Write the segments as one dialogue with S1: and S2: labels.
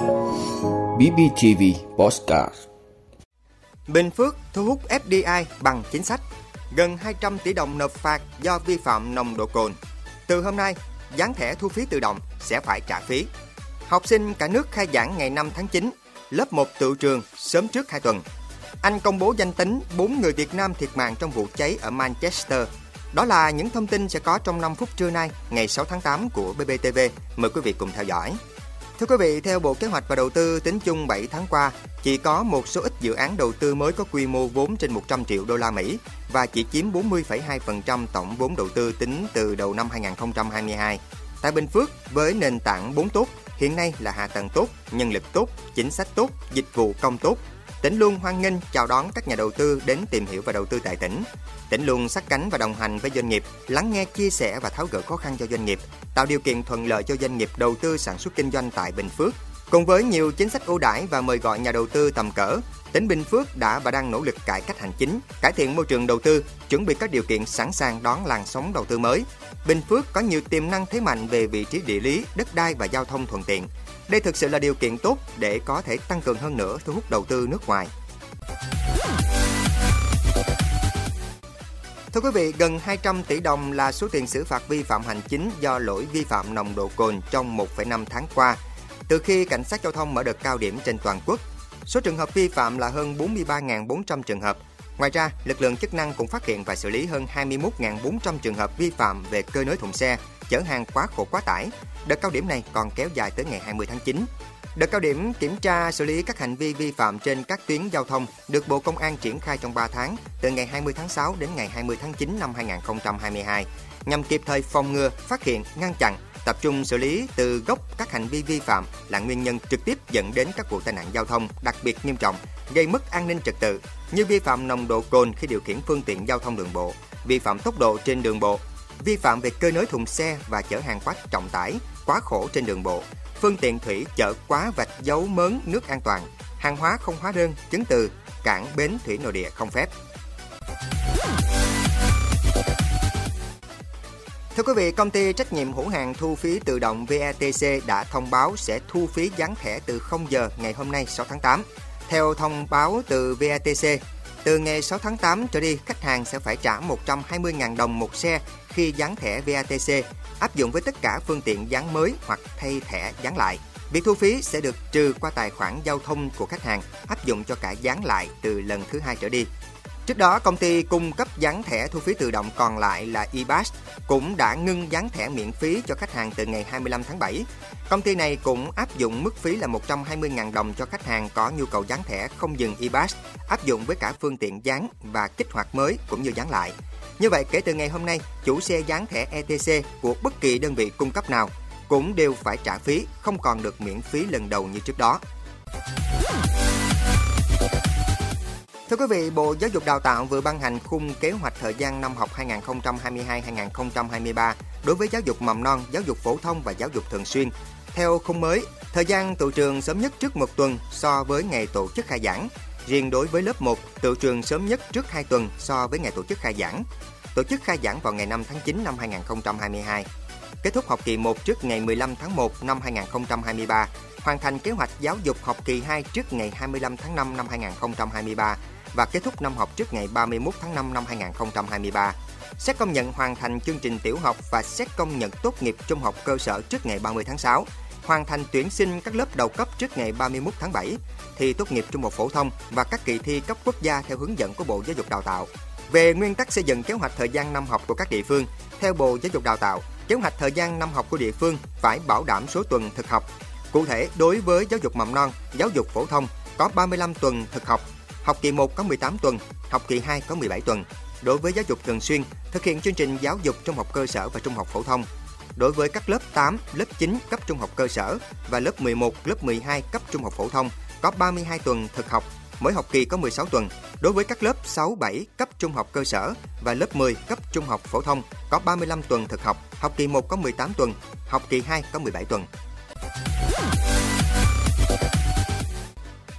S1: BBTV Postcard
S2: Bình Phước thu hút FDI bằng chính sách. Gần 200 tỷ đồng nộp phạt do vi phạm nồng độ cồn. Từ hôm nay, dán thẻ thu phí tự động sẽ phải trả phí. Học sinh cả nước khai giảng ngày 5 tháng 9, lớp 1 tự trường sớm trước 2 tuần. Anh công bố danh tính 4 người Việt Nam thiệt mạng trong vụ cháy ở Manchester. Đó là những thông tin sẽ có trong 5 phút trưa nay, ngày 6 tháng 8 của BBTV. Mời quý vị cùng theo dõi. Thưa quý vị, theo Bộ Kế hoạch và Đầu tư tính chung 7 tháng qua, chỉ có một số ít dự án đầu tư mới có quy mô vốn trên 100 triệu đô la Mỹ và chỉ chiếm 40,2% tổng vốn đầu tư tính từ đầu năm 2022. Tại Bình Phước, với nền tảng 4 tốt, hiện nay là hạ tầng tốt, nhân lực tốt, chính sách tốt, dịch vụ công tốt, Tỉnh luôn hoan nghênh chào đón các nhà đầu tư đến tìm hiểu và đầu tư tại tỉnh. Tỉnh luôn sát cánh và đồng hành với doanh nghiệp, lắng nghe, chia sẻ và tháo gỡ khó khăn cho doanh nghiệp, tạo điều kiện thuận lợi cho doanh nghiệp đầu tư sản xuất kinh doanh tại Bình Phước. Cùng với nhiều chính sách ưu đãi và mời gọi nhà đầu tư tầm cỡ, tỉnh Bình Phước đã và đang nỗ lực cải cách hành chính, cải thiện môi trường đầu tư, chuẩn bị các điều kiện sẵn sàng đón làn sóng đầu tư mới. Bình Phước có nhiều tiềm năng thế mạnh về vị trí địa lý, đất đai và giao thông thuận tiện. Đây thực sự là điều kiện tốt để có thể tăng cường hơn nữa thu hút đầu tư nước ngoài. Thưa quý vị, gần 200 tỷ đồng là số tiền xử phạt vi phạm hành chính do lỗi vi phạm nồng độ cồn trong 1,5 tháng qua. Từ khi cảnh sát giao thông mở đợt cao điểm trên toàn quốc, số trường hợp vi phạm là hơn 43.400 trường hợp. Ngoài ra, lực lượng chức năng cũng phát hiện và xử lý hơn 21.400 trường hợp vi phạm về cơ nới thùng xe, chở hàng quá khổ quá tải. Đợt cao điểm này còn kéo dài tới ngày 20 tháng 9. Đợt cao điểm kiểm tra xử lý các hành vi vi phạm trên các tuyến giao thông được Bộ Công an triển khai trong 3 tháng, từ ngày 20 tháng 6 đến ngày 20 tháng 9 năm 2022, nhằm kịp thời phòng ngừa, phát hiện, ngăn chặn, tập trung xử lý từ gốc các hành vi vi phạm là nguyên nhân trực tiếp dẫn đến các vụ tai nạn giao thông đặc biệt nghiêm trọng, gây mất an ninh trật tự như vi phạm nồng độ cồn khi điều khiển phương tiện giao thông đường bộ, vi phạm tốc độ trên đường bộ, vi phạm về cơ nới thùng xe và chở hàng quá trọng tải, quá khổ trên đường bộ, phương tiện thủy chở quá vạch dấu mớn nước an toàn, hàng hóa không hóa đơn, chứng từ, cảng bến thủy nội địa không phép. Thưa quý vị, công ty trách nhiệm hữu hạn thu phí tự động VETC đã thông báo sẽ thu phí dán thẻ từ 0 giờ ngày hôm nay 6 tháng 8. Theo thông báo từ VETC, từ ngày 6 tháng 8 trở đi, khách hàng sẽ phải trả 120.000 đồng một xe khi dán thẻ VATC, áp dụng với tất cả phương tiện dán mới hoặc thay thẻ dán lại. Việc thu phí sẽ được trừ qua tài khoản giao thông của khách hàng, áp dụng cho cả dán lại từ lần thứ hai trở đi. Trước đó, công ty cung cấp dán thẻ thu phí tự động còn lại là eBass cũng đã ngưng dán thẻ miễn phí cho khách hàng từ ngày 25 tháng 7. Công ty này cũng áp dụng mức phí là 120.000 đồng cho khách hàng có nhu cầu dán thẻ không dừng eBass, áp dụng với cả phương tiện dán và kích hoạt mới cũng như dán lại. Như vậy, kể từ ngày hôm nay, chủ xe dán thẻ ETC của bất kỳ đơn vị cung cấp nào cũng đều phải trả phí, không còn được miễn phí lần đầu như trước đó. Thưa quý vị, Bộ Giáo dục Đào tạo vừa ban hành khung kế hoạch thời gian năm học 2022-2023 đối với giáo dục mầm non, giáo dục phổ thông và giáo dục thường xuyên. Theo khung mới, thời gian tự trường sớm nhất trước một tuần so với ngày tổ chức khai giảng. Riêng đối với lớp 1, tự trường sớm nhất trước 2 tuần so với ngày tổ chức khai giảng. Tổ chức khai giảng vào ngày 5 tháng 9 năm 2022. Kết thúc học kỳ 1 trước ngày 15 tháng 1 năm 2023 hoàn thành kế hoạch giáo dục học kỳ 2 trước ngày 25 tháng 5 năm 2023 và kết thúc năm học trước ngày 31 tháng 5 năm 2023. Xét công nhận hoàn thành chương trình tiểu học và xét công nhận tốt nghiệp trung học cơ sở trước ngày 30 tháng 6, hoàn thành tuyển sinh các lớp đầu cấp trước ngày 31 tháng 7, thi tốt nghiệp trung học phổ thông và các kỳ thi cấp quốc gia theo hướng dẫn của Bộ Giáo dục Đào tạo. Về nguyên tắc xây dựng kế hoạch thời gian năm học của các địa phương, theo Bộ Giáo dục Đào tạo, kế hoạch thời gian năm học của địa phương phải bảo đảm số tuần thực học. Cụ thể, đối với giáo dục mầm non, giáo dục phổ thông có 35 tuần thực học Học kỳ 1 có 18 tuần, học kỳ 2 có 17 tuần. Đối với giáo dục thường xuyên, thực hiện chương trình giáo dục trung học cơ sở và trung học phổ thông. Đối với các lớp 8, lớp 9 cấp trung học cơ sở và lớp 11, lớp 12 cấp trung học phổ thông có 32 tuần thực học, mỗi học kỳ có 16 tuần. Đối với các lớp 6, 7 cấp trung học cơ sở và lớp 10 cấp trung học phổ thông có 35 tuần thực học, học kỳ 1 có 18 tuần, học kỳ 2 có 17 tuần.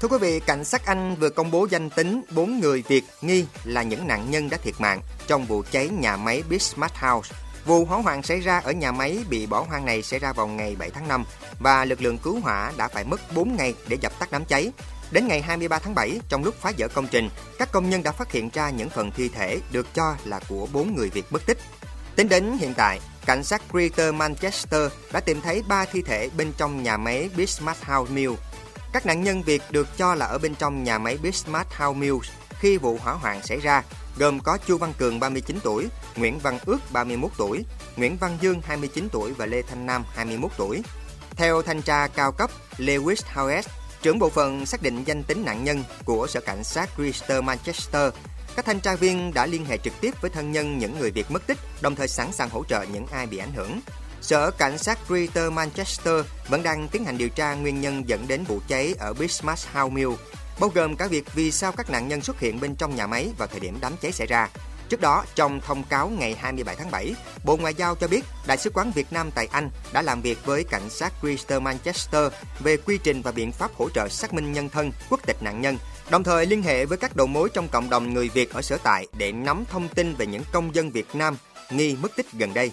S2: Thưa quý vị, cảnh sát Anh vừa công bố danh tính 4 người Việt nghi là những nạn nhân đã thiệt mạng trong vụ cháy nhà máy Bismarck House. Vụ hỏa hoạn xảy ra ở nhà máy bị bỏ hoang này xảy ra vào ngày 7 tháng 5 và lực lượng cứu hỏa đã phải mất 4 ngày để dập tắt đám cháy. Đến ngày 23 tháng 7, trong lúc phá dỡ công trình, các công nhân đã phát hiện ra những phần thi thể được cho là của 4 người Việt mất tích. Tính đến hiện tại, cảnh sát Greater Manchester đã tìm thấy 3 thi thể bên trong nhà máy Bismarck House Mill. Các nạn nhân Việt được cho là ở bên trong nhà máy Bismarck House Mill khi vụ hỏa hoạn xảy ra, gồm có Chu Văn Cường 39 tuổi, Nguyễn Văn Ước 31 tuổi, Nguyễn Văn Dương 29 tuổi và Lê Thanh Nam 21 tuổi. Theo thanh tra cao cấp Lewis Howes, trưởng bộ phận xác định danh tính nạn nhân của Sở Cảnh sát Greater Manchester, các thanh tra viên đã liên hệ trực tiếp với thân nhân những người Việt mất tích, đồng thời sẵn sàng hỗ trợ những ai bị ảnh hưởng. Sở Cảnh sát Greater Manchester vẫn đang tiến hành điều tra nguyên nhân dẫn đến vụ cháy ở Bismarck House Mill, bao gồm cả việc vì sao các nạn nhân xuất hiện bên trong nhà máy vào thời điểm đám cháy xảy ra. Trước đó, trong thông cáo ngày 27 tháng 7, Bộ Ngoại giao cho biết Đại sứ quán Việt Nam tại Anh đã làm việc với cảnh sát Greater Manchester về quy trình và biện pháp hỗ trợ xác minh nhân thân, quốc tịch nạn nhân, đồng thời liên hệ với các đầu mối trong cộng đồng người Việt ở sở tại để nắm thông tin về những công dân Việt Nam nghi mất tích gần đây.